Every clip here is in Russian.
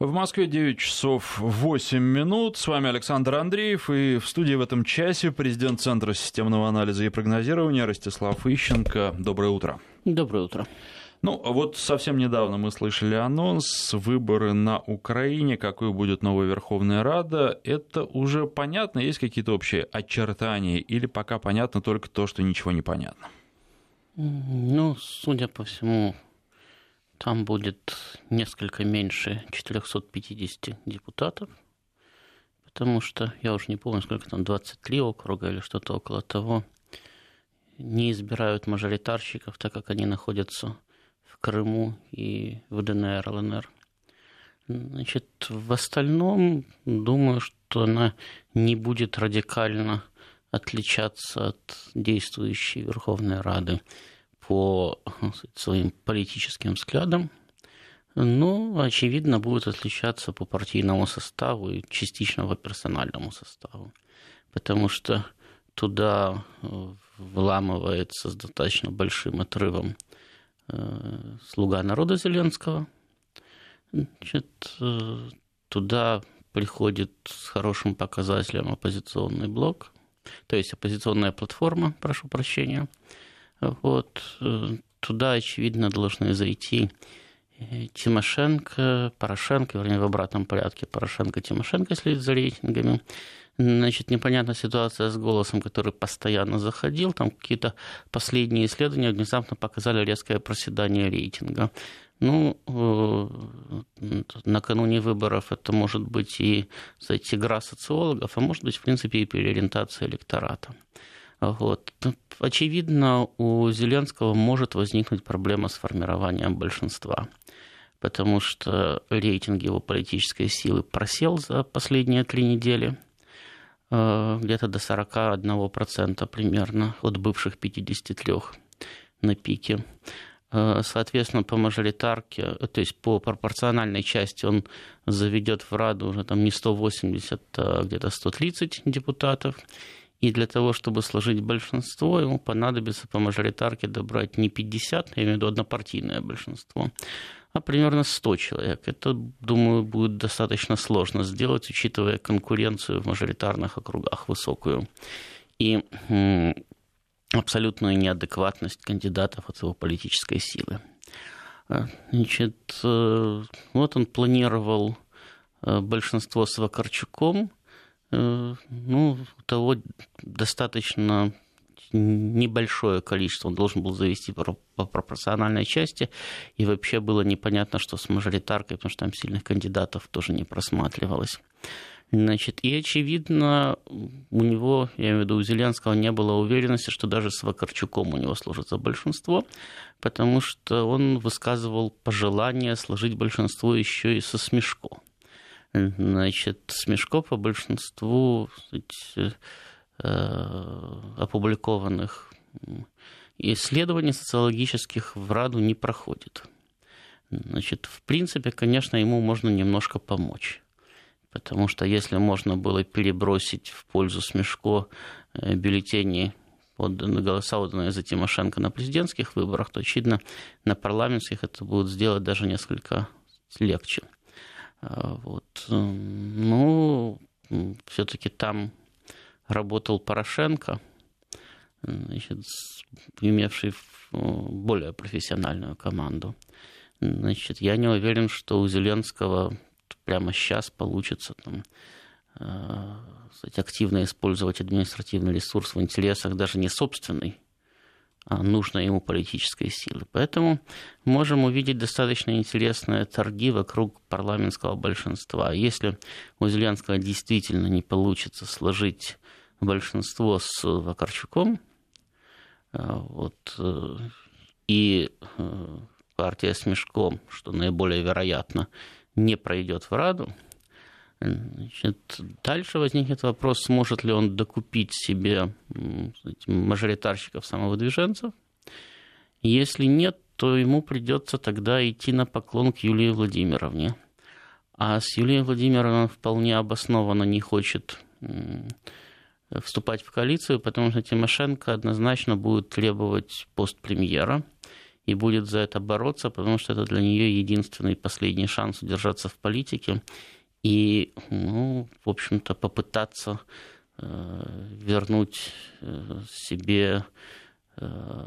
В Москве 9 часов 8 минут. С вами Александр Андреев. И в студии в этом часе президент Центра системного анализа и прогнозирования Ростислав Ищенко. Доброе утро. Доброе утро. Ну, вот совсем недавно мы слышали анонс, выборы на Украине, какой будет новая Верховная Рада. Это уже понятно, есть какие-то общие очертания, или пока понятно только то, что ничего не понятно? Ну, судя по всему, там будет несколько меньше 450 депутатов, потому что, я уже не помню, сколько там, 23 округа или что-то около того, не избирают мажоритарщиков, так как они находятся в Крыму и в ДНР, ЛНР. Значит, в остальном, думаю, что она не будет радикально отличаться от действующей Верховной Рады по своим политическим взглядам, но, очевидно, будет отличаться по партийному составу и частично по персональному составу, потому что туда вламывается с достаточно большим отрывом э, слуга народа Зеленского. Значит, э, туда приходит с хорошим показателем оппозиционный блок, то есть оппозиционная платформа, прошу прощения – вот, э, туда, очевидно, должны зайти э, Тимошенко, Порошенко, вернее, в обратном порядке Порошенко, Тимошенко следит за рейтингами. Значит, непонятная ситуация с голосом, который постоянно заходил. Там какие-то последние исследования внезапно показали резкое проседание рейтинга. Ну, э, накануне выборов это может быть и кстати, игра социологов, а может быть, в принципе, и переориентация электората. Вот. Очевидно, у Зеленского может возникнуть проблема с формированием большинства, потому что рейтинг его политической силы просел за последние три недели, э, где-то до 41% примерно от бывших 53 на пике. Э, соответственно, по мажоритарке, то есть по пропорциональной части он заведет в Раду уже там не 180, а где-то 130 депутатов. И для того, чтобы сложить большинство, ему понадобится по мажоритарке добрать не 50, я имею в виду однопартийное большинство, а примерно 100 человек. Это, думаю, будет достаточно сложно сделать, учитывая конкуренцию в мажоритарных округах высокую и абсолютную неадекватность кандидатов от его политической силы. А, значит, э, вот он планировал э, большинство с Вакарчуком, ну, того достаточно небольшое количество он должен был завести по пропорциональной части, и вообще было непонятно, что с мажоритаркой, потому что там сильных кандидатов тоже не просматривалось. Значит, и очевидно, у него, я имею в виду у Зеленского, не было уверенности, что даже с Вакарчуком у него сложится большинство, потому что он высказывал пожелание сложить большинство еще и со Смешко. Значит, Смешко по большинству сказать, э, опубликованных исследований социологических в Раду не проходит. Значит, в принципе, конечно, ему можно немножко помочь. Потому что если можно было перебросить в пользу Смешко э, бюллетени под голоса, отданные за Тимошенко на президентских выборах, то, очевидно, на парламентских это будет сделать даже несколько легче. А, вот. Ну, все-таки там работал Порошенко, значит, имевший более профессиональную команду. Значит, я не уверен, что у Зеленского прямо сейчас получится там, а, активно использовать административный ресурс в интересах даже не собственной нужной ему политической силы. Поэтому можем увидеть достаточно интересные торги вокруг парламентского большинства. Если у Зеленского действительно не получится сложить большинство с Вакарчуком, а, вот, э, и э, партия с Мешком, что наиболее вероятно, не пройдет в Раду, Значит, дальше возникнет вопрос, сможет ли он докупить себе мажоритарщиков самовыдвиженцев. Если нет, то ему придется тогда идти на поклон к Юлии Владимировне. А с Юлией Владимировной вполне обоснованно не хочет вступать в коалицию, потому что Тимошенко однозначно будет требовать пост премьера. и будет за это бороться, потому что это для нее единственный последний шанс удержаться в политике и, ну, в общем-то, попытаться э, вернуть э, себе э,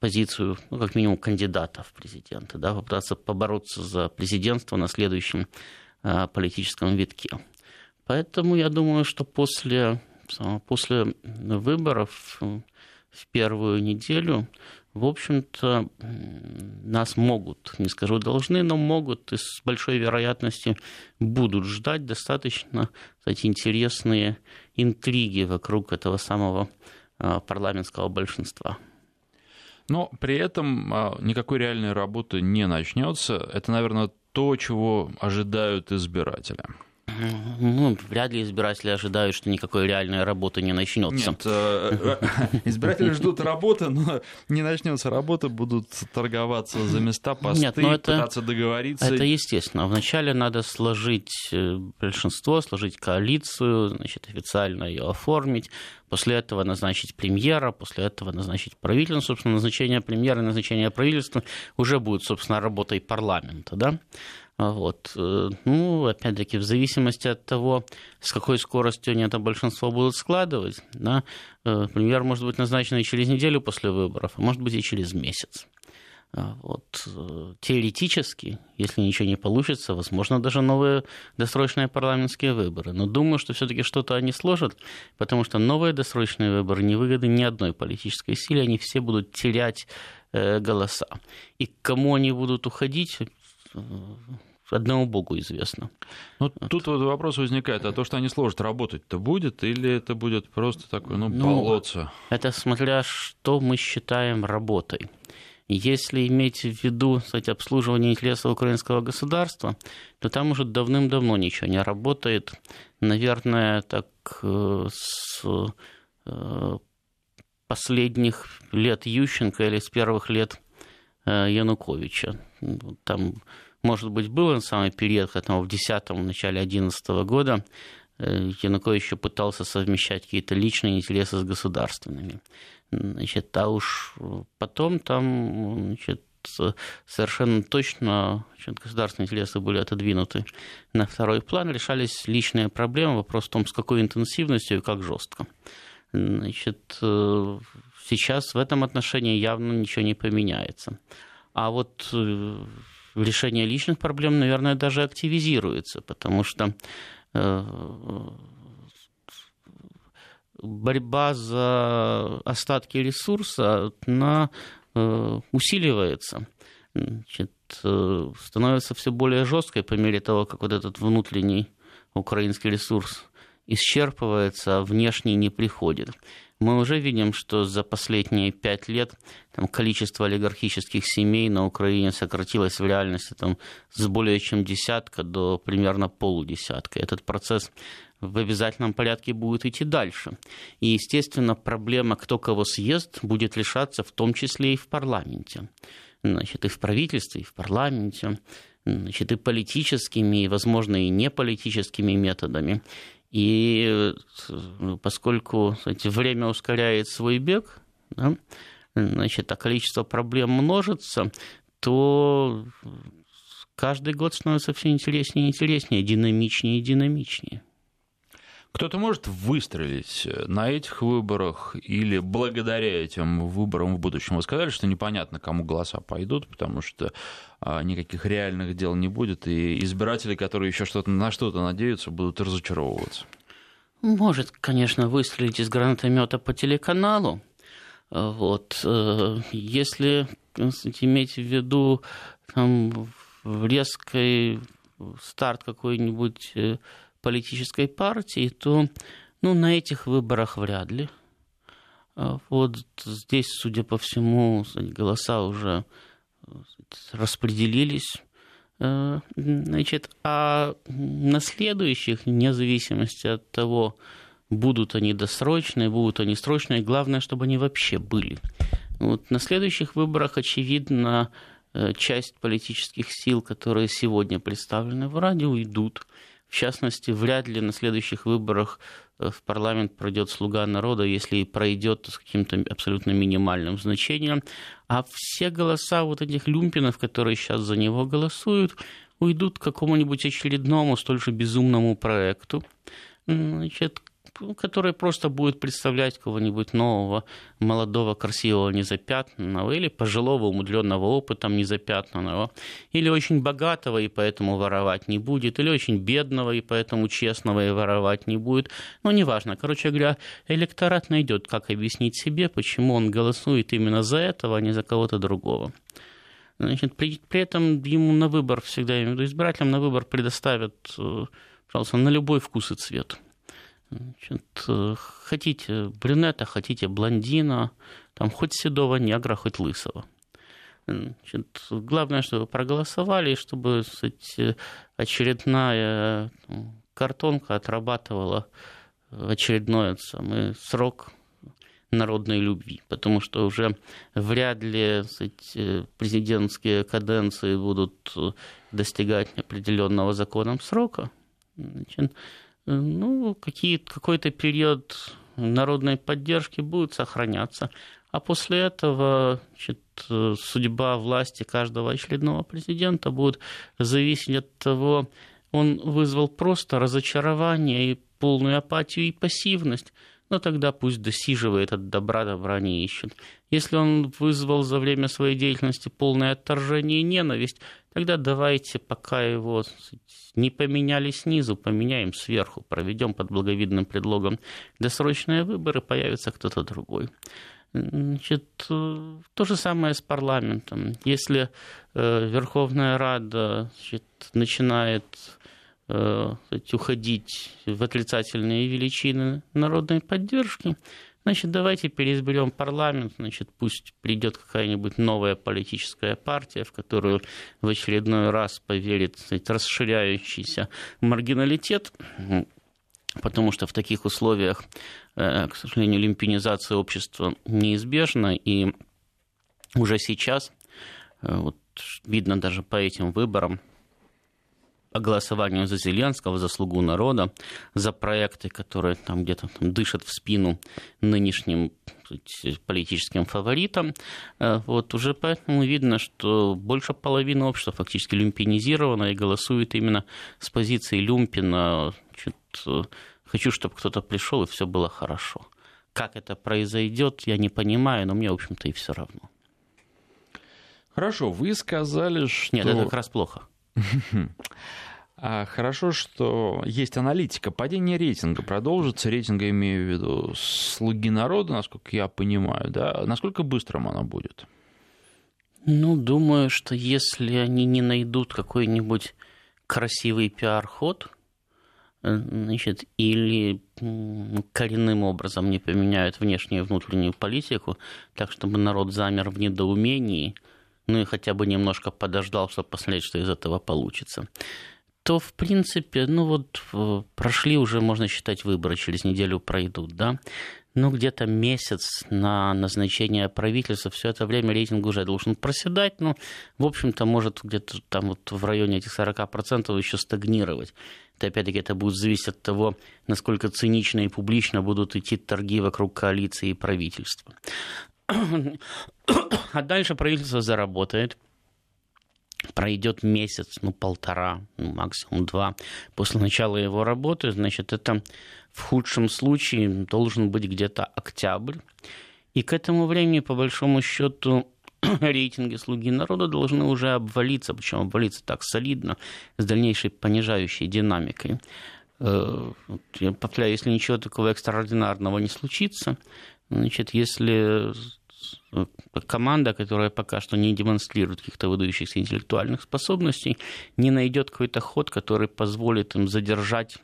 позицию, ну, как минимум, кандидата в президенты, да, попытаться побороться за президентство на следующем политическом витке. Поэтому я думаю, что после, после выборов в первую неделю в общем-то, нас могут, не скажу должны, но могут и с большой вероятностью будут ждать достаточно, кстати, интересные интриги вокруг этого самого а, парламентского большинства. Но при этом а, никакой реальной работы не начнется. Это, наверное, то, чего ожидают избиратели. Ну, вряд ли избиратели ожидают, что никакой реальной работы не начнется. Нет, э, э, избиратели ждут работы, но не начнется работа, будут торговаться за места, посты, Нет, это, пытаться договориться. Это естественно. Вначале надо сложить э, большинство, сложить коалицию, значит, официально ее оформить, после этого назначить премьера, после этого назначить правительство. Собственно, назначение премьера и назначение правительства уже будет, собственно, работой парламента, да? Вот. Э, ну, опять-таки, в зависимости от того, с какой скоростью они это большинство будут складывать, да, э, премьер может быть назначен и через неделю после выборов, а может быть и через месяц. А вот. Э, теоретически, если ничего не получится, возможно, даже новые досрочные парламентские выборы. Но думаю, что все-таки что-то они сложат, потому что новые досрочные выборы не выгодны ни одной политической силе, они все будут терять голоса. И к кому они будут уходить, одному Богу известно. Ну, вот. тут вот вопрос возникает, а то, что они сложат, работать-то будет, или это будет просто такое, ну, ну болотце? Это смотря, что мы считаем работой. Если иметь в виду, кстати, обслуживание интересов украинского государства, то там уже давным-давно ничего не работает. Наверное, так э, с э, последних лет Ющенко или с первых лет э, Януковича. Там может быть, был он самый период, когда в 10-м, начале 11 года э, Янукович еще пытался совмещать какие-то личные интересы с государственными. Значит, а уж потом там значит, совершенно точно значит, государственные интересы были отодвинуты на второй план, решались личные проблемы, вопрос в том, с какой интенсивностью и как жестко. Значит, э, сейчас в этом отношении явно ничего не поменяется. А вот э, решение личных проблем, наверное, даже активизируется, потому что э, борьба за остатки ресурса она э, усиливается. Значит, э, становится все более жесткой по мере того, как вот этот внутренний украинский ресурс исчерпывается, а внешний не приходит мы уже видим, что за последние пять лет там, количество олигархических семей на Украине сократилось в реальности там, с более чем десятка до примерно полудесятка. Этот процесс в обязательном порядке будет идти дальше. И, естественно, проблема, кто кого съест, будет решаться в том числе и в парламенте. Значит, и в правительстве, и в парламенте, значит, и политическими, и, возможно, и неполитическими методами. И э, поскольку кстати, время ускоряет свой бег, да, значит, а количество проблем множится, то каждый год становится все интереснее и интереснее, динамичнее и динамичнее. Кто-то может выстрелить на этих выборах или благодаря этим выборам в будущем? Вы сказали, что непонятно, кому голоса пойдут, потому что а, никаких реальных дел не будет, и избиратели, которые еще что-то на что-то надеются, будут разочаровываться. Может, конечно, выстрелить из гранатомета по телеканалу. Вот. Э, если иметь в виду там, резкий старт какой-нибудь э, политической партии, то ну, на этих выборах вряд ли. А вот здесь, судя по всему, голоса уже распределились. Э, значит, а на следующих, вне зависимости от того, будут они досрочные, будут они срочные, главное, чтобы они вообще были. Вот на следующих выборах, очевидно, э, часть политических сил, которые сегодня представлены в Раде, уйдут. В частности, вряд ли на следующих выборах в парламент пройдет слуга народа, если пройдет с каким-то абсолютно минимальным значением. А все голоса вот этих люмпинов, которые сейчас за него голосуют, уйдут к какому-нибудь очередному столь же безумному проекту, значит, который просто будет представлять кого-нибудь нового, молодого, красивого, незапятнанного, или пожилого, умудренного опытом, незапятнанного, или очень богатого, и поэтому воровать не будет, или очень бедного, и поэтому честного, и воровать не будет. Ну, неважно. Короче говоря, электорат найдет, как объяснить себе, почему он голосует именно за этого, а не за кого-то другого. Значит, при, при этом ему на выбор, всегда избирателям, на выбор предоставят, э, пожалуйста, на любой вкус и цвет. Значит, э, хотите брюнета, хотите блондина, там хоть седого негра, хоть лысого. Значит, главное, чтобы проголосовали, чтобы кстати, очередная картонка отрабатывала очередной самый срок народной любви, потому что уже вряд ли кстати, президентские каденции будут достигать определенного законом срока. Значит, ну, какой-то период народной поддержки будет сохраняться. А после этого значит, судьба власти каждого очередного президента будет зависеть от того, он вызвал просто разочарование и полную апатию и пассивность, но тогда пусть досиживает от добра, добра не ищет. Если он вызвал за время своей деятельности полное отторжение и ненависть, тогда давайте, пока его не поменяли снизу, поменяем сверху, проведем под благовидным предлогом досрочные выборы, появится кто-то другой. Значит, то же самое с парламентом. Если э, Верховная Рада значит, начинает э, уходить в отрицательные величины народной поддержки, Значит, давайте переизберем парламент, значит, пусть придет какая-нибудь новая политическая партия, в которую в очередной раз поверит сказать, расширяющийся маргиналитет, потому что в таких условиях, э, к сожалению, лимпинизация общества неизбежна, и уже сейчас, э, вот видно даже по этим выборам, голосованию за Зеленского, за «Слугу народа», за проекты, которые там где-то там дышат в спину нынешним политическим фаворитам. Э, вот уже поэтому видно, что больше половины общества фактически люмпинизировано и голосует именно с позиции люмпина. Значит, хочу, чтобы кто-то пришел и все было хорошо. Как это произойдет, я не понимаю, но мне, в общем-то, и все равно. Хорошо, вы сказали, что... Нет, это как раз плохо. А хорошо, что есть аналитика. Падение рейтинга продолжится. Рейтинга имею в виду слуги народа, насколько я понимаю. Да? Насколько быстрым оно будет? Ну, думаю, что если они не найдут какой-нибудь красивый пиар-ход, э, значит, или коренным образом не поменяют внешнюю и внутреннюю политику, так чтобы народ замер в недоумении, ну и хотя бы немножко подождал, чтобы посмотреть, что из этого получится, то, в принципе, ну вот прошли уже, можно считать, выборы, через неделю пройдут, да, ну, где-то месяц на назначение правительства, все это время рейтинг уже должен проседать, ну, в общем-то, может где-то там вот в районе этих 40% еще стагнировать. Это, опять-таки, это будет зависеть от того, насколько цинично и публично будут идти торги вокруг коалиции и правительства. А дальше правительство заработает, пройдет месяц, ну, полтора, ну, максимум два после начала его работы, значит, это в худшем случае должен быть где-то октябрь. И к этому времени, по большому счету, рейтинги «Слуги народа» должны уже обвалиться, причем обвалиться так солидно, с дальнейшей понижающей динамикой. Э, я повторяю, если ничего такого экстраординарного не случится, значит, если команда, которая пока что не демонстрирует каких-то выдающихся интеллектуальных способностей, не найдет какой-то ход, который позволит им задержать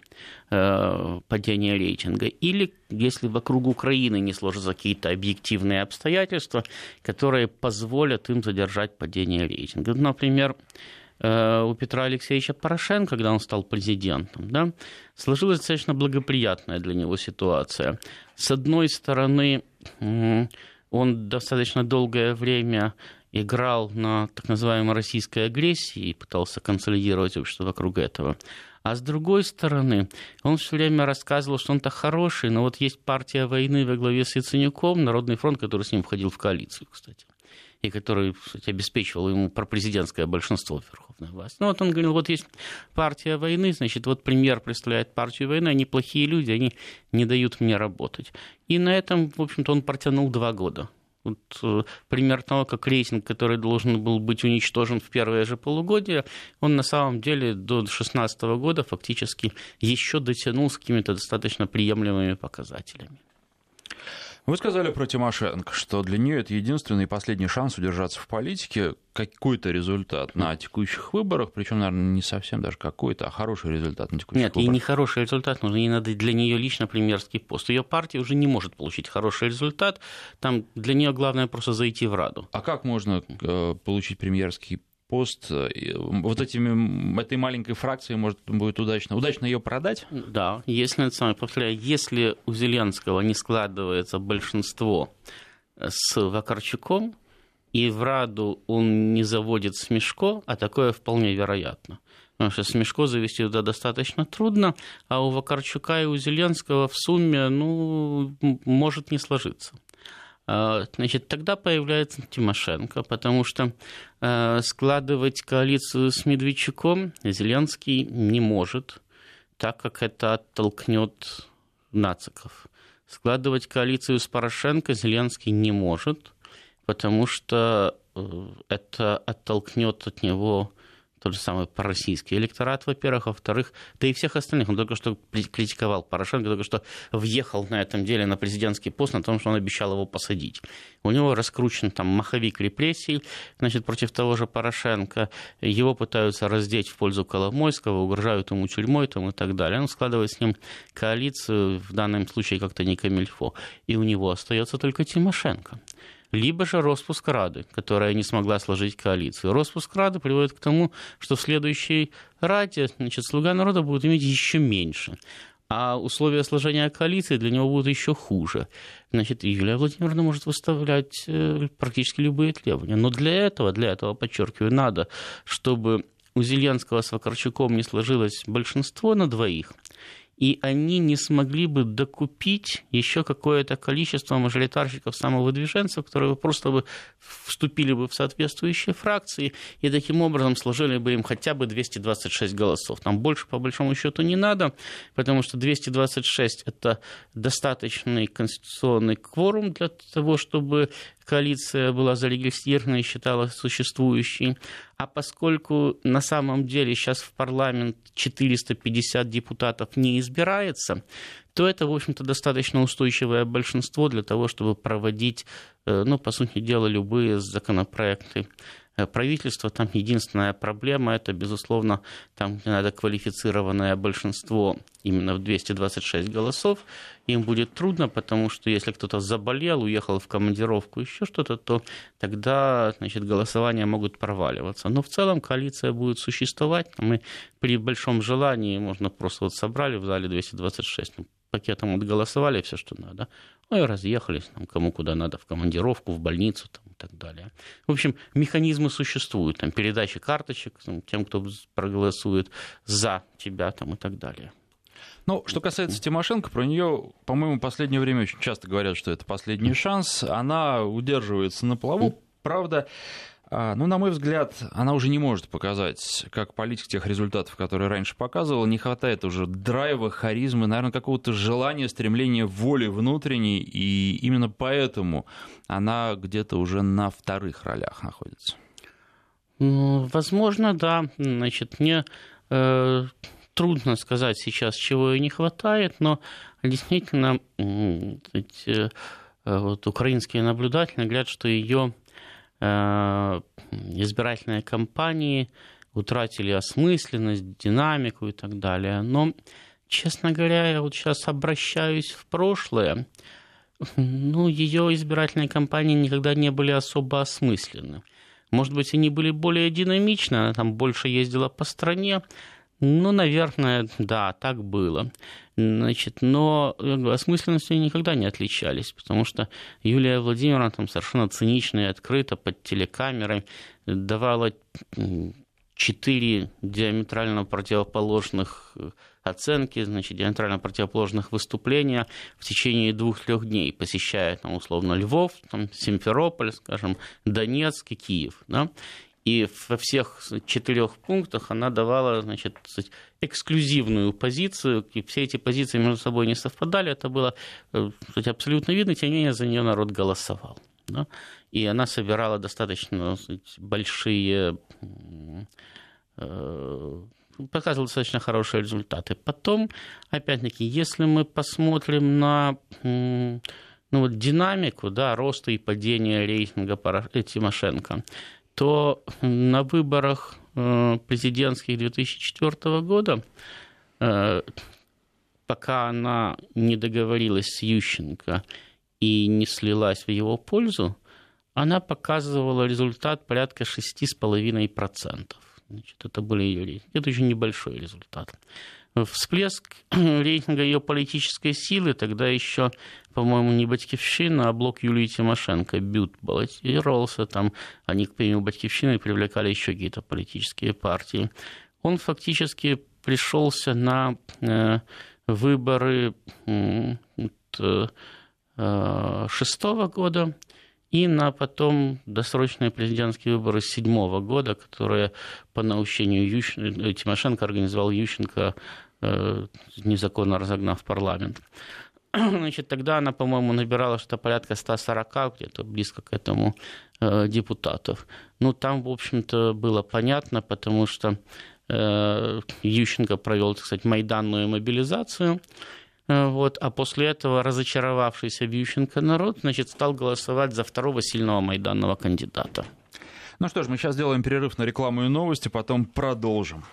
э, падение рейтинга. Или если вокруг Украины не сложатся какие-то объективные обстоятельства, которые позволят им задержать падение рейтинга. Например, э, у Петра Алексеевича Порошенко, когда он стал президентом, да, сложилась достаточно благоприятная для него ситуация. С одной стороны, он достаточно долгое время играл на так называемой российской агрессии и пытался консолидировать общество вокруг этого. А с другой стороны, он все время рассказывал, что он-то хороший, но вот есть партия войны во главе с Яценюком, Народный фронт, который с ним входил в коалицию, кстати и который, кстати, обеспечивал ему пропрезидентское большинство Верховной власти. Ну вот он говорил, вот есть партия войны, значит, вот премьер представляет партию войны, они плохие люди, они не дают мне работать. И на этом, в общем-то, он протянул два года. Вот, э, пример того, как рейтинг, который должен был быть уничтожен в первое же полугодие, он на самом деле до 2016 года фактически еще дотянул с какими-то достаточно приемлемыми показателями. Вы сказали про Тимошенко, что для нее это единственный и последний шанс удержаться в политике, какой-то результат на текущих выборах, причем, наверное, не совсем даже какой-то, а хороший результат на текущих Нет, выборах. Нет, ей не хороший результат, нужно ей надо для нее лично премьерский пост. Ее партия уже не может получить хороший результат, там для нее главное просто зайти в Раду. А как можно э, получить премьерский пост э, вот этими, этой маленькой фракцией может будет удачно. Удачно ее продать? Да, если, повторяю, если у Зеленского не складывается большинство с Вакарчуком, и в Раду он не заводит Смешко, а такое вполне вероятно. Потому что Смешко завести туда достаточно трудно, а у Вакарчука и у Зеленского в сумме ну, может не сложиться. А, значит, тогда появляется Тимошенко, потому что а, складывать коалицию с Медведчуком Зеленский не может, так как это оттолкнет нациков. Складывать коалицию с Порошенко Зеленский не может, потому что э, это оттолкнет от него тот же самый пророссийский электорат, во-первых, во-вторых, да и всех остальных. Он только что критиковал Порошенко, только что въехал на этом деле на президентский пост на том, что он обещал его посадить. У него раскручен там маховик репрессий, значит, против того же Порошенко. Его пытаются раздеть в пользу Коломойского, угрожают ему тюрьмой там, и так далее. Он складывает с ним коалицию, в данном случае как-то не камильфо. И у него остается только Тимошенко либо же распуск Рады, которая не смогла сложить коалицию. Распуск Рады приводит к тому, что в следующей Раде значит, слуга народа будет иметь еще меньше а условия сложения коалиции для него будут еще хуже. Значит, Юлия Владимировна может выставлять э, практически любые требования. Но для этого, для этого, подчеркиваю, надо, чтобы у Зеленского с Вакарчуком не сложилось большинство на двоих, и они не смогли бы докупить еще какое-то количество мажоритарщиков самовыдвиженцев, которые просто бы вступили бы в соответствующие фракции и таким образом сложили бы им хотя бы 226 голосов. Там больше, по большому счету, не надо, потому что 226 – это достаточный конституционный кворум для того, чтобы коалиция была зарегистрирована и считалась существующей. А поскольку на самом деле сейчас в парламент 450 депутатов не избирается, то это, в общем-то, достаточно устойчивое большинство для того, чтобы проводить, э, ну, по сути дела, любые законопроекты правительства. Там единственная проблема – это, безусловно, там надо квалифицированное большинство именно в 226 голосов. Им будет трудно, потому что если кто-то заболел, уехал в командировку, еще что-то, то тогда значит, голосования могут проваливаться. Но в целом коалиция будет существовать. Мы при большом желании можно просто вот собрали в зале 226, ну, пакетом отголосовали все, что надо, ну и разъехались, там, кому куда надо, в командировку, в больницу там, и так далее. В общем, механизмы существуют, там, передачи карточек там, тем, кто проголосует за тебя там, и так далее. Ну, что касается Тимошенко, про нее, по-моему, в последнее время очень часто говорят, что это последний шанс. Она удерживается на плаву. Правда, ну, на мой взгляд, она уже не может показать, как политик, тех результатов, которые раньше показывала. Не хватает уже драйва, харизмы, наверное, какого-то желания, стремления воли внутренней. И именно поэтому она где-то уже на вторых ролях находится. Ну, возможно, да. Значит, мне э, трудно сказать сейчас, чего ей не хватает, но действительно, э, вот, украинские наблюдатели говорят, что ее избирательные кампании утратили осмысленность, динамику и так далее. Но, честно говоря, я вот сейчас обращаюсь в прошлое. Ну, ее избирательные кампании никогда не были особо осмысленны. Может быть, они были более динамичны, она там больше ездила по стране, Ну, наверное, да, так было. Значит, но осмысленностью никогда не отличались, потому что Юлия Владимировна там совершенно цинично и открыто под телекамерой давала четыре диаметрально противоположных э, оценки, значит, диаметрально противоположных выступления в течение двух-трех дней, посещая, там, условно, Львов, там, Симферополь, скажем, Донецк и Киев. Да? И во всех четырех пунктах она давала значит, эксклюзивную позицию, и все эти позиции между собой не совпадали. Это было э, кстати, абсолютно видно, тем не менее за нее народ голосовал. Да? И она собирала достаточно сказать, большие э, показывал достаточно хорошие результаты. Потом, опять-таки, если мы посмотрим на ну, вот, динамику да, роста и падения рейтинга Тимошенко, то на выборах э, президентских 2004 года, э, пока она не договорилась с Ющенко и не слилась в его пользу, она показывала результат порядка 6,5%. Значит, это были ее. Это очень небольшой результат всплеск рейтинга ее политической силы, тогда еще, по-моему, не Батькивщина, а блок Юлии Тимошенко, Бют баллотировался, там они к премию Батькивщины привлекали еще какие-то политические партии. Он фактически пришелся на э, выборы э, шестого года и на потом досрочные президентские выборы седьмого года, которые по наущению Ющенко, Тимошенко организовал Ющенко Э, незаконно разогнав парламент. Значит, тогда она, по-моему, набирала что-то порядка 140, где-то близко к этому, э, депутатов. Ну, там, в общем-то, было понятно, потому что э, Ющенко провел, так сказать, майданную мобилизацию, вот, а после этого разочаровавшийся в Ющенко народ значит, стал голосовать за второго сильного майданного кандидата. Ну что ж, мы сейчас сделаем перерыв на рекламу и новости, потом продолжим.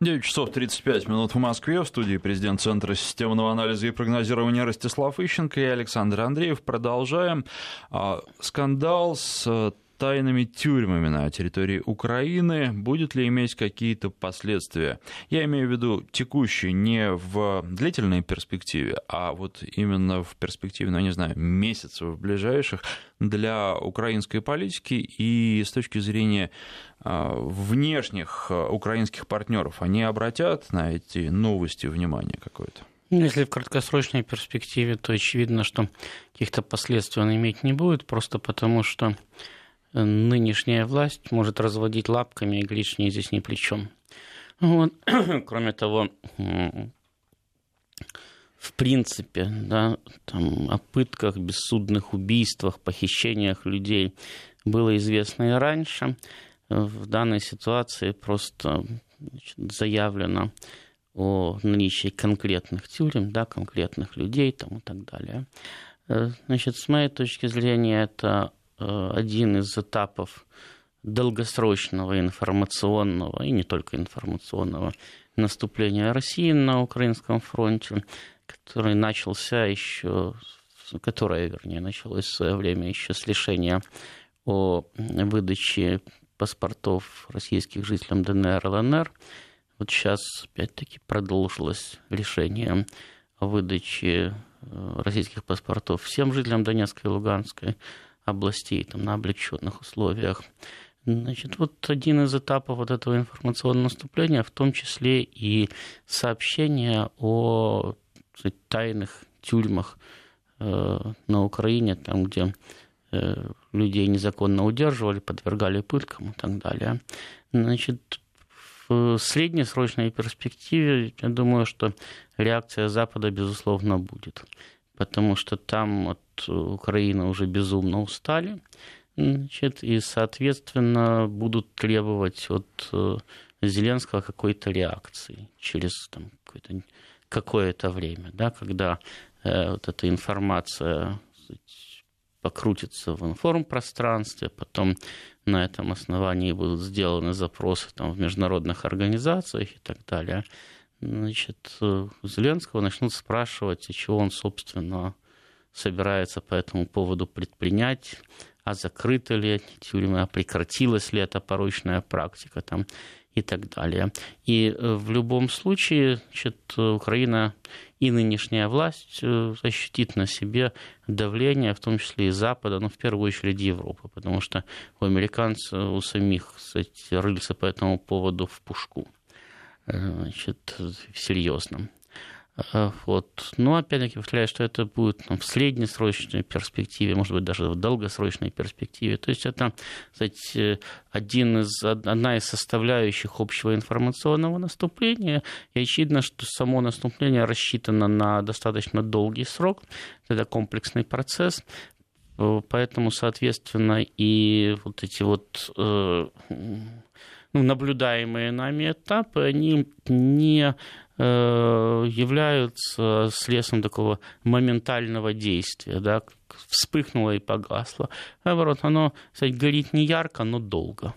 9 часов 35 минут в Москве. В студии президент Центра системного анализа и прогнозирования Ростислав Ищенко и Александр Андреев. Продолжаем. А, скандал с тайными тюрьмами на территории Украины, будет ли иметь какие-то последствия. Я имею в виду текущие не в длительной перспективе, а вот именно в перспективе, ну, не знаю, месяцев ближайших для украинской политики и с точки зрения а, внешних а, украинских партнеров. Они обратят на эти новости внимание какое-то? Ну, если в краткосрочной перспективе, то очевидно, что каких-то последствий он иметь не будет, просто потому что нынешняя власть может разводить лапками и что здесь ни при чем. Вот. Кроме того, в принципе, да, там, о пытках, бессудных убийствах, похищениях людей было известно и раньше. В данной ситуации просто значит, заявлено о наличии конкретных тюрем, да, конкретных людей там, и так далее. Э, значит, с моей точки зрения, это один из этапов долгосрочного информационного, и не только информационного, наступления России на украинском фронте, который начался еще, которое, вернее, началось в свое время еще с лишения о выдаче паспортов российских жителям ДНР, ЛНР. Вот сейчас, опять-таки, продолжилось решение о выдаче э, российских паспортов всем жителям Донецкой и Луганской областей там, на облегченных условиях. Значит, вот один из этапов вот этого информационного наступления, в том числе и сообщение о сказать, тайных тюрьмах э, на Украине, там, где э, людей незаконно удерживали, подвергали пыткам и так далее. Значит, в среднесрочной перспективе, я думаю, что реакция Запада, безусловно, будет потому что там от Украины уже безумно устали, значит, и, соответственно, будут требовать от э, Зеленского какой-то реакции через там, какое-то, какое-то время, да, когда э, вот эта информация покрутится в информпространстве, потом на этом основании будут сделаны запросы там, в международных организациях и так далее значит, э, Зеленского начнут спрашивать, а чего он, собственно, собирается по этому поводу предпринять, а закрыты ли эти тюрьмы, а прекратилась ли эта порочная практика там, и так далее. И в любом случае значит, Украина и нынешняя власть ощутит на себе давление, в том числе и Запада, но в первую очередь Европы, потому что у американцев, у самих кстати, рыльца по этому поводу в пушку значит, серьезном. Э, вот. Но опять-таки повторяю, что это будет ну, в среднесрочной перспективе, может быть, даже в долгосрочной перспективе. То есть это, кстати, один из, одна из составляющих общего информационного наступления. И очевидно, что само наступление рассчитано на достаточно долгий срок. Это комплексный процесс. Э, поэтому, соответственно, и вот эти вот э, ну, наблюдаемые нами этапы, они не Э, являются следствием такого моментального действия, да, вспыхнуло и погасло. Наоборот, оно, кстати, горит не ярко, но долго.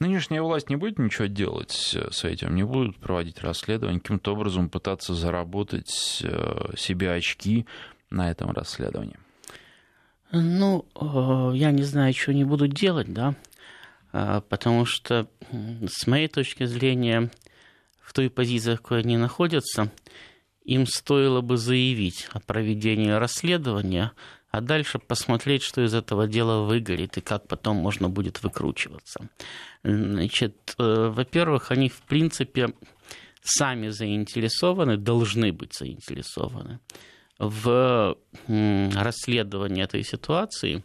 Нынешняя власть не будет ничего делать с этим, не будет проводить расследование, каким-то образом пытаться заработать э, себе очки на этом расследовании? Ну, э, я не знаю, что они будут делать, да, потому что, с моей точки зрения, в той позиции, в какой они находятся, им стоило бы заявить о проведении расследования, а дальше посмотреть, что из этого дела выгорит и как потом можно будет выкручиваться. Значит, э, во-первых, они в принципе сами заинтересованы, должны быть заинтересованы в расследовании этой ситуации,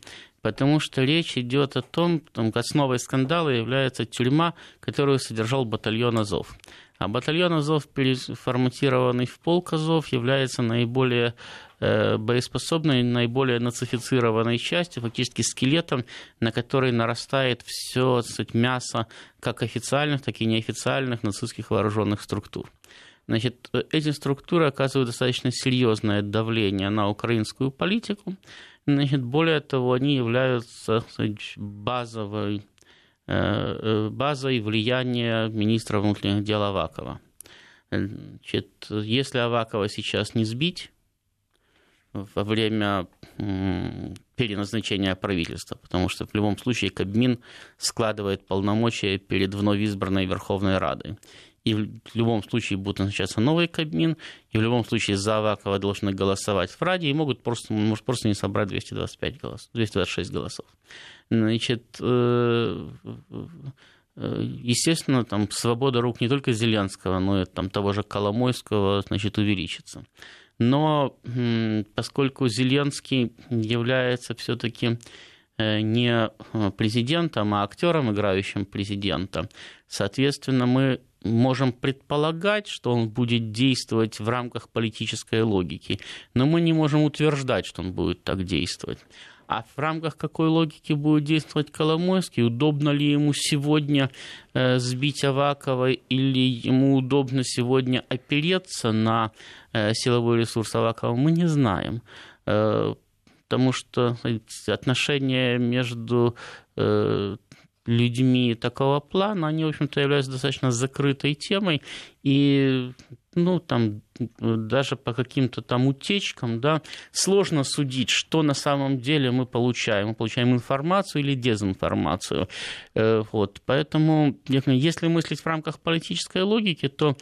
потому что речь идет о том, там, основой скандала является тюрьма, которую содержал батальон Азов. А батальон Азов, переформатированный в полк Азов, является наиболее э, боеспособной, наиболее нацифицированной частью, фактически скелетом, на который нарастает все сказать, мясо как официальных, так и неофициальных нацистских вооруженных структур. Значит, эти структуры оказывают достаточно серьезное давление на украинскую политику. Значит, более того, они являются базовой Э, э, базой влияния министра внутренних дел Авакова. Значит, если Авакова сейчас не сбить во время переназначения правительства, потому что в любом случае Кабмин складывает полномочия перед вновь избранной Верховной Радой. И в любом случае будет назначаться новый Кабмин, и в любом случае за Авакова должны голосовать в Раде, и могут просто, может просто не собрать 225 голосов, 226 голосов. Значит, э, э, естественно, там свобода рук не только Зеленского, но и там, того же Коломойского значит, увеличится. Но поскольку Зеленский является все-таки э, не президентом, а актером, играющим президента, соответственно, мы можем предполагать, что он будет действовать в рамках политической логики, но мы не можем утверждать, что он будет так действовать. А в рамках какой логики будет действовать Коломойский? Удобно ли ему сегодня э, сбить Авакова или ему удобно сегодня опереться на э, силовой ресурс Авакова? Мы не знаем. Э, потому что отношения между людьми такого плана, они, в общем-то, являются достаточно закрытой темой, и ну, там, даже по каким-то там утечкам, да, сложно судить, что на самом деле мы получаем. Мы получаем информацию или дезинформацию. Э, вот. Поэтому, если мыслить в рамках политической логики, то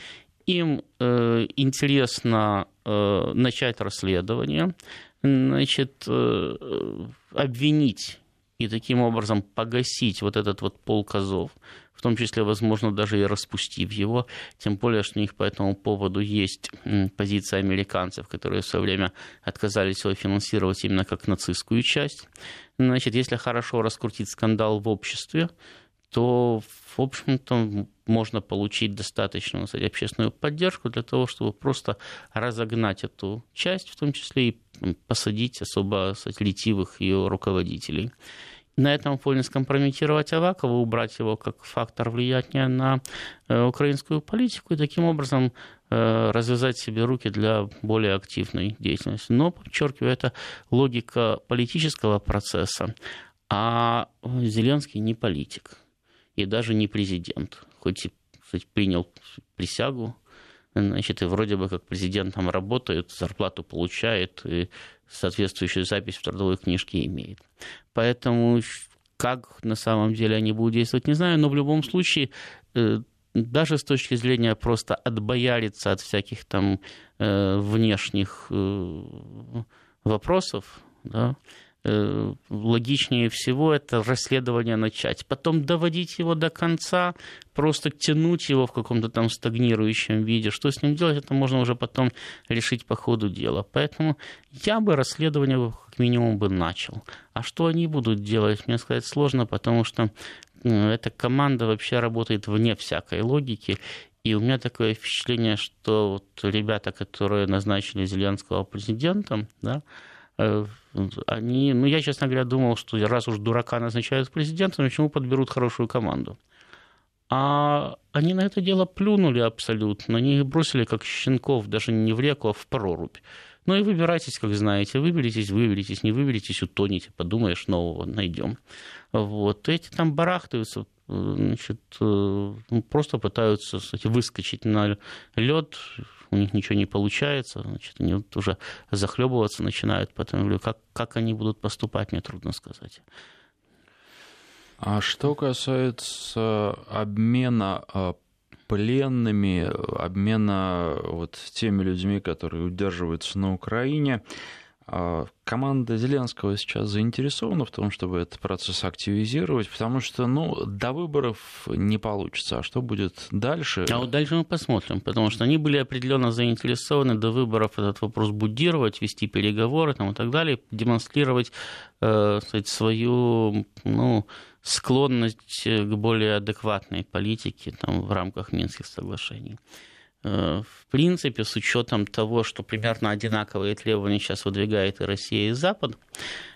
им э, интересно э, начать расследование, значит, обвинить и таким образом погасить вот этот вот полк Азов, в том числе, возможно, даже и распустив его, тем более, что у них по этому поводу есть позиция американцев, которые в свое время отказались его финансировать именно как нацистскую часть. Значит, если хорошо раскрутить скандал в обществе, то, в общем-то, можно получить достаточную кстати, общественную поддержку для того, чтобы просто разогнать эту часть, в том числе и посадить особо кстати, ретивых ее руководителей. На этом фоне скомпрометировать Авакова, убрать его как фактор влияния на э, украинскую политику и таким образом э, развязать себе руки для более активной деятельности. Но, подчеркиваю, это логика политического процесса, а Зеленский не политик и даже не президент, хоть и кстати, принял присягу, значит, и вроде бы как президентом работает, зарплату получает, и соответствующую запись в трудовой книжке имеет. Поэтому как на самом деле они будут действовать, не знаю, но в любом случае даже с точки зрения просто отбояриться от всяких там внешних вопросов, да, Э, логичнее всего это расследование начать. Потом доводить его до конца, просто тянуть его в каком-то там стагнирующем виде. Что с ним делать, это можно уже потом решить по ходу дела. Поэтому я бы расследование как минимум бы начал. А что они будут делать, мне сказать сложно, потому что эта команда вообще работает вне всякой логики. И у меня такое впечатление, что вот ребята, которые назначили Зеленского президентом, да, Э, они, ну, я, честно говоря, думал, что раз уж дурака назначают президентом, почему подберут хорошую команду? А они на это дело плюнули абсолютно, они их бросили как щенков, даже не в реку, а в прорубь. Ну и выбирайтесь, как знаете, выберитесь, выберитесь, не выберитесь, утонете, подумаешь, нового найдем. Вот. Эти там барахтаются, значит, э, ну, просто пытаются кстати, выскочить на лед, у них ничего не получается, значит, они вот уже захлебываться начинают. Поэтому как, как они будут поступать, мне трудно сказать. А что касается обмена а, пленными, обмена вот теми людьми, которые удерживаются на Украине, команда Зеленского сейчас заинтересована в том, чтобы этот процесс активизировать, потому что, ну, до выборов не получится. А что будет дальше? А вот дальше мы посмотрим, потому что они были определенно заинтересованы до выборов этот вопрос будировать, вести переговоры там, и так далее, демонстрировать э, сказать, свою, ну, склонность к более адекватной политике там, в рамках Минских соглашений. Э, в принципе, с учетом того, что примерно одинаковые требования сейчас выдвигает и Россия, и Запад,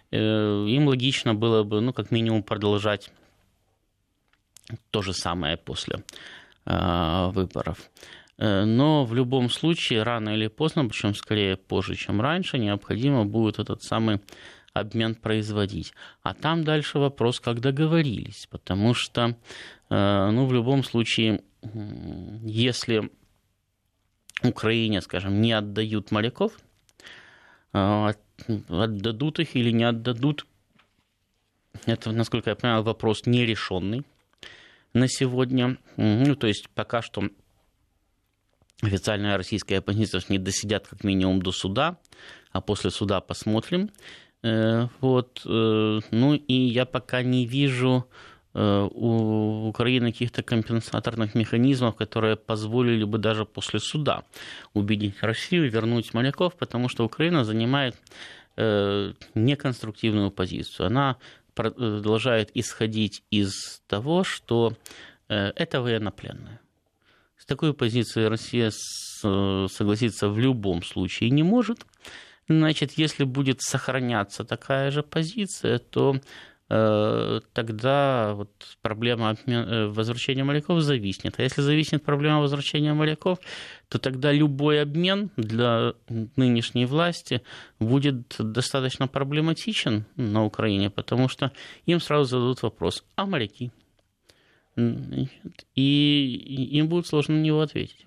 э, им логично было бы, ну, как минимум, продолжать то же самое после э, выборов. Но в любом случае, рано или поздно, причем скорее позже, чем раньше, необходимо будет этот самый обмен производить. А там дальше вопрос, как договорились, потому что, ну, в любом случае, если Украине, скажем, не отдают моряков, а, отдадут их или не отдадут, это, насколько я понимаю, вопрос нерешенный на сегодня. Ну, то есть пока что официальная российская оппозиция не досидят как минимум до суда, а после суда посмотрим. Э, вот. Э, ну и я пока не вижу у Украины каких-то компенсаторных механизмов, которые позволили бы даже после суда убедить Россию вернуть моряков, потому что Украина занимает э, неконструктивную позицию. Она продолжает исходить из того, что э, это военнопленные. С такой позицией Россия согласиться в любом случае не может. Значит, если будет сохраняться такая же позиция, то Э, тогда вот проблема э, возвращения моряков зависнет. А если зависнет проблема возвращения моряков, то тогда любой обмен для нынешней власти будет достаточно проблематичен на Украине, потому что им сразу зададут вопрос, а моряки? И им будет сложно на него ответить.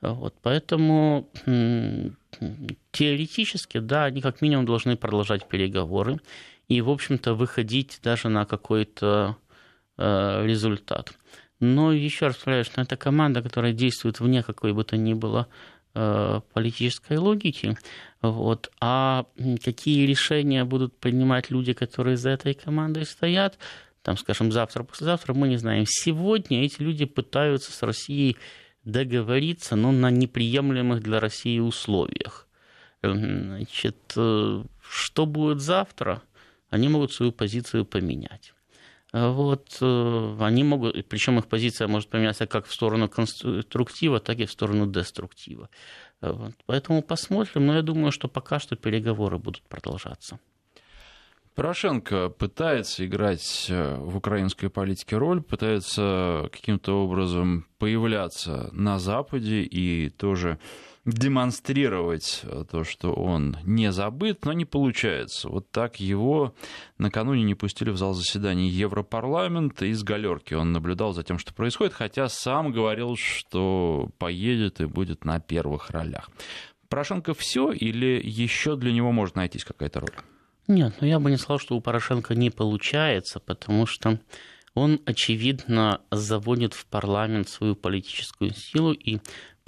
Вот, поэтому теоретически, да, они как минимум должны продолжать переговоры и, в общем-то, выходить даже на какой-то э, результат. Но еще раз повторяю, что это команда, которая действует вне какой бы то ни было э, политической логики. Вот. А какие решения будут принимать люди, которые за этой командой стоят, там, скажем, завтра, послезавтра, мы не знаем. Сегодня эти люди пытаются с Россией договориться, но на неприемлемых для России условиях. Значит, э, что будет завтра? Они могут свою позицию поменять. А вот, э, они могут, причем их позиция может поменяться как в сторону конструктива, так и в сторону деструктива. А вот, поэтому посмотрим, но я думаю, что пока что переговоры будут продолжаться. Порошенко пытается играть э, в украинской политике роль, пытается каким-то образом появляться на Западе и тоже демонстрировать э, то, что он не забыт, но не получается. Вот так его накануне не пустили в зал заседаний Европарламента из галерки. Он наблюдал за тем, что происходит, хотя сам говорил, что поедет и будет на первых ролях. Порошенко все или еще для него может найтись какая-то роль? Нет, ну я бы не сказал, что у Порошенко не получается, потому что он, очевидно, заводит в парламент свою политическую силу, и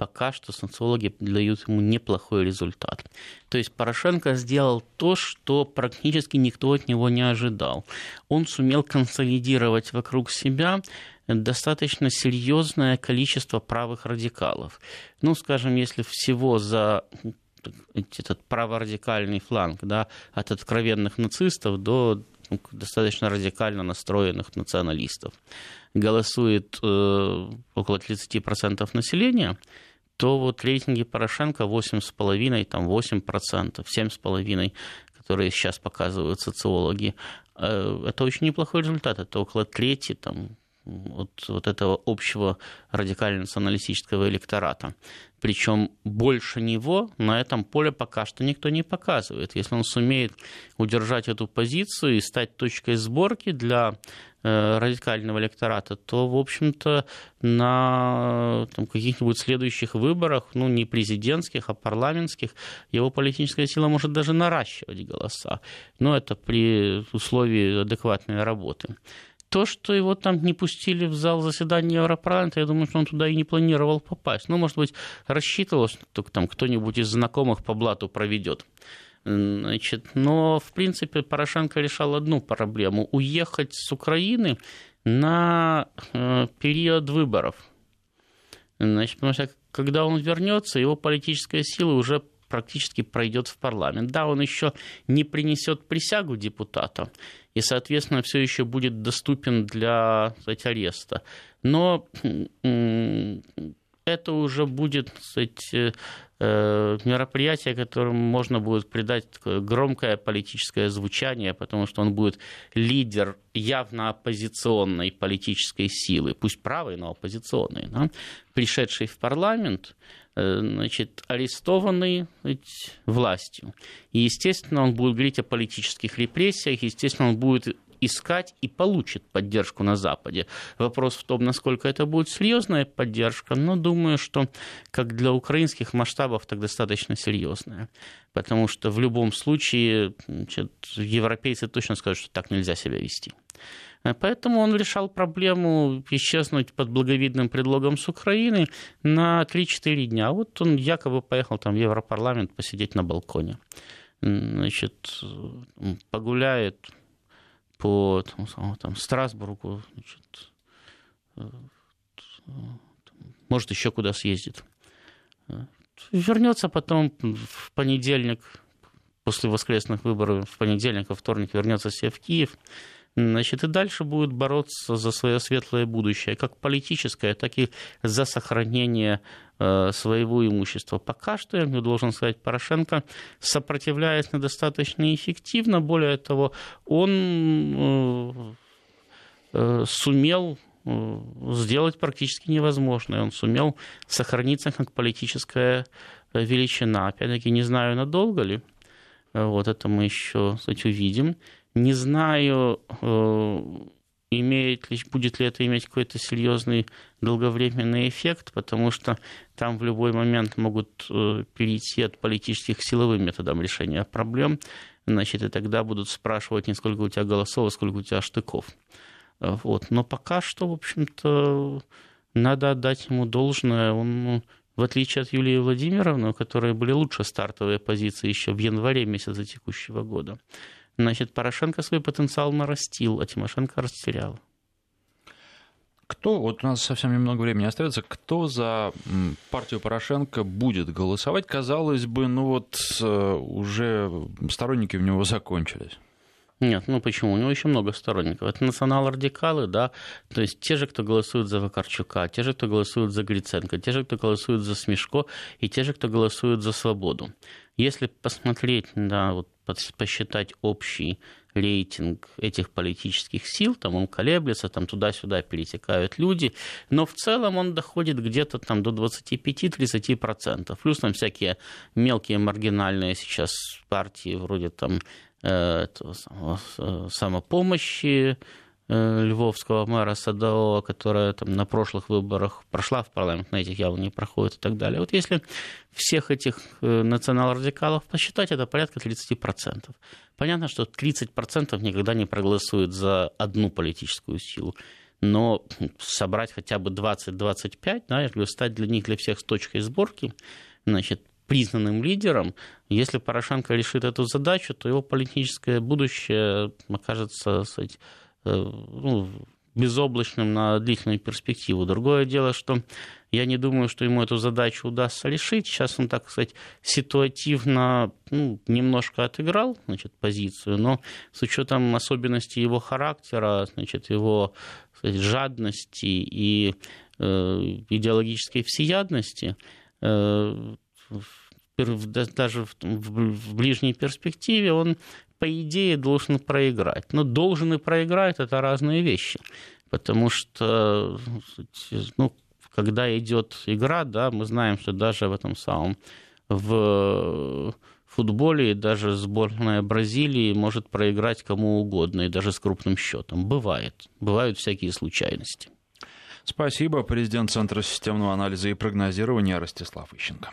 пока что социологи дают ему неплохой результат. То есть Порошенко сделал то, что практически никто от него не ожидал. Он сумел консолидировать вокруг себя достаточно серьезное количество правых радикалов. Ну, скажем, если всего за этот праворадикальный фланг, да, от откровенных нацистов до ну, достаточно радикально настроенных националистов, голосует э, около 30% населения, то вот рейтинги Порошенко 8,5, там 8%, 7,5%, которые сейчас показывают социологи, э, это очень неплохой результат, это около трети, там, от вот этого общего радикально-националистического электората. Причем больше него на этом поле пока что никто не показывает. Если он сумеет удержать эту позицию и стать точкой сборки для радикального электората, то, в общем-то, на там, каких-нибудь следующих выборах, ну, не президентских, а парламентских, его политическая сила может даже наращивать голоса. Но это при условии адекватной работы то, что его там не пустили в зал заседания Европарламента, я думаю, что он туда и не планировал попасть. Ну, может быть, рассчитывал, что там кто-нибудь из знакомых по блату проведет. Значит, но, в принципе, Порошенко решал одну проблему – уехать с Украины на э, период выборов. Значит, потому что когда он вернется, его политическая сила уже практически пройдет в парламент. Да, он еще не принесет присягу депутата, и, соответственно, все еще будет доступен для кстати, ареста. Но это уже будет кстати, э, мероприятие, которому можно будет придать такое громкое политическое звучание, потому что он будет лидер явно оппозиционной политической силы, пусть правой, но оппозиционной, да, пришедший в парламент, Э, значит, арестованный значит, властью. И, естественно, он будет говорить о политических репрессиях, естественно, он будет искать и получит поддержку на Западе. Вопрос в том, насколько это будет серьезная поддержка, но думаю, что как для украинских масштабов, так достаточно серьезная. Потому что в любом случае значит, европейцы точно скажут, что так нельзя себя вести. Э, поэтому он решал проблему исчезнуть под благовидным предлогом с Украины на 3-4 дня. Вот он якобы поехал там в Европарламент посидеть на балконе. Значит, погуляет по там, там, Страсбургу, значит, э, может, еще куда съездит. Э, вернется потом в понедельник, после воскресных выборов, в понедельник, во вторник вернется себе в Киев, значит, и дальше будет бороться за свое светлое будущее, как политическое, так и за сохранение своего имущества. Пока что, я должен сказать, Порошенко сопротивляется достаточно эффективно. Более того, он э, э, сумел сделать практически невозможное. Он сумел сохраниться как политическая величина. Опять-таки, не знаю, надолго ли. Вот это мы еще, кстати, увидим. Не знаю, э, имеет ли, будет ли это иметь какой-то серьезный долговременный эффект, потому что там в любой момент могут э, перейти от политических к силовым методам решения проблем. Значит, и тогда будут спрашивать не сколько у тебя голосов, а сколько у тебя штыков. Вот. Но пока что, в общем-то, надо отдать ему должное. Он, ну, в отличие от Юлии Владимировны, у которой были лучше стартовые позиции еще в январе месяца текущего года, Значит, Порошенко свой потенциал нарастил, а Тимошенко растерял. Кто, вот у нас совсем немного времени остается, кто за партию Порошенко будет голосовать? Казалось бы, ну вот э, уже сторонники у него закончились. Нет, ну почему? У него еще много сторонников. Это национал-радикалы, да, то есть те же, кто голосует за Вакарчука, те же, кто голосует за Гриценко, те же, кто голосует за Смешко, и те же, кто голосует за свободу. Если посмотреть, да, вот посчитать общий рейтинг этих политических сил, там он колеблется, там туда-сюда перетекают люди, но в целом он доходит где-то там до 25-30%. Плюс там всякие мелкие маргинальные сейчас партии, вроде там э, этого самого, э, самопомощи, львовского мэра Садового, которая там на прошлых выборах прошла в парламент, на этих явно не проходит и так далее. Вот если всех этих э, национал-радикалов посчитать, это порядка 30%. Понятно, что 30% никогда не проголосуют за одну политическую силу, но собрать хотя бы 20-25, да, я говорю, стать для них, для всех с точкой сборки, значит, признанным лидером, если Порошенко решит эту задачу, то его политическое будущее окажется, сказать, Э, ну, безоблачным на длительную перспективу. Другое дело, что я не думаю, что ему эту задачу удастся решить. Сейчас он, так сказать, ситуативно ну, немножко отыграл значит, позицию, но с учетом особенностей его характера, значит, его сказать, жадности и э, идеологической всеядности, э, даже в, в, в ближней перспективе он по идее, должен проиграть. Но должен и проиграть – это разные вещи. Потому что, ну, когда идет игра, да, мы знаем, что даже в этом самом в футболе даже сборная Бразилии может проиграть кому угодно, и даже с крупным счетом. Бывает. Бывают всякие случайности. Спасибо. Президент Центра системного анализа и прогнозирования Ростислав Ищенко.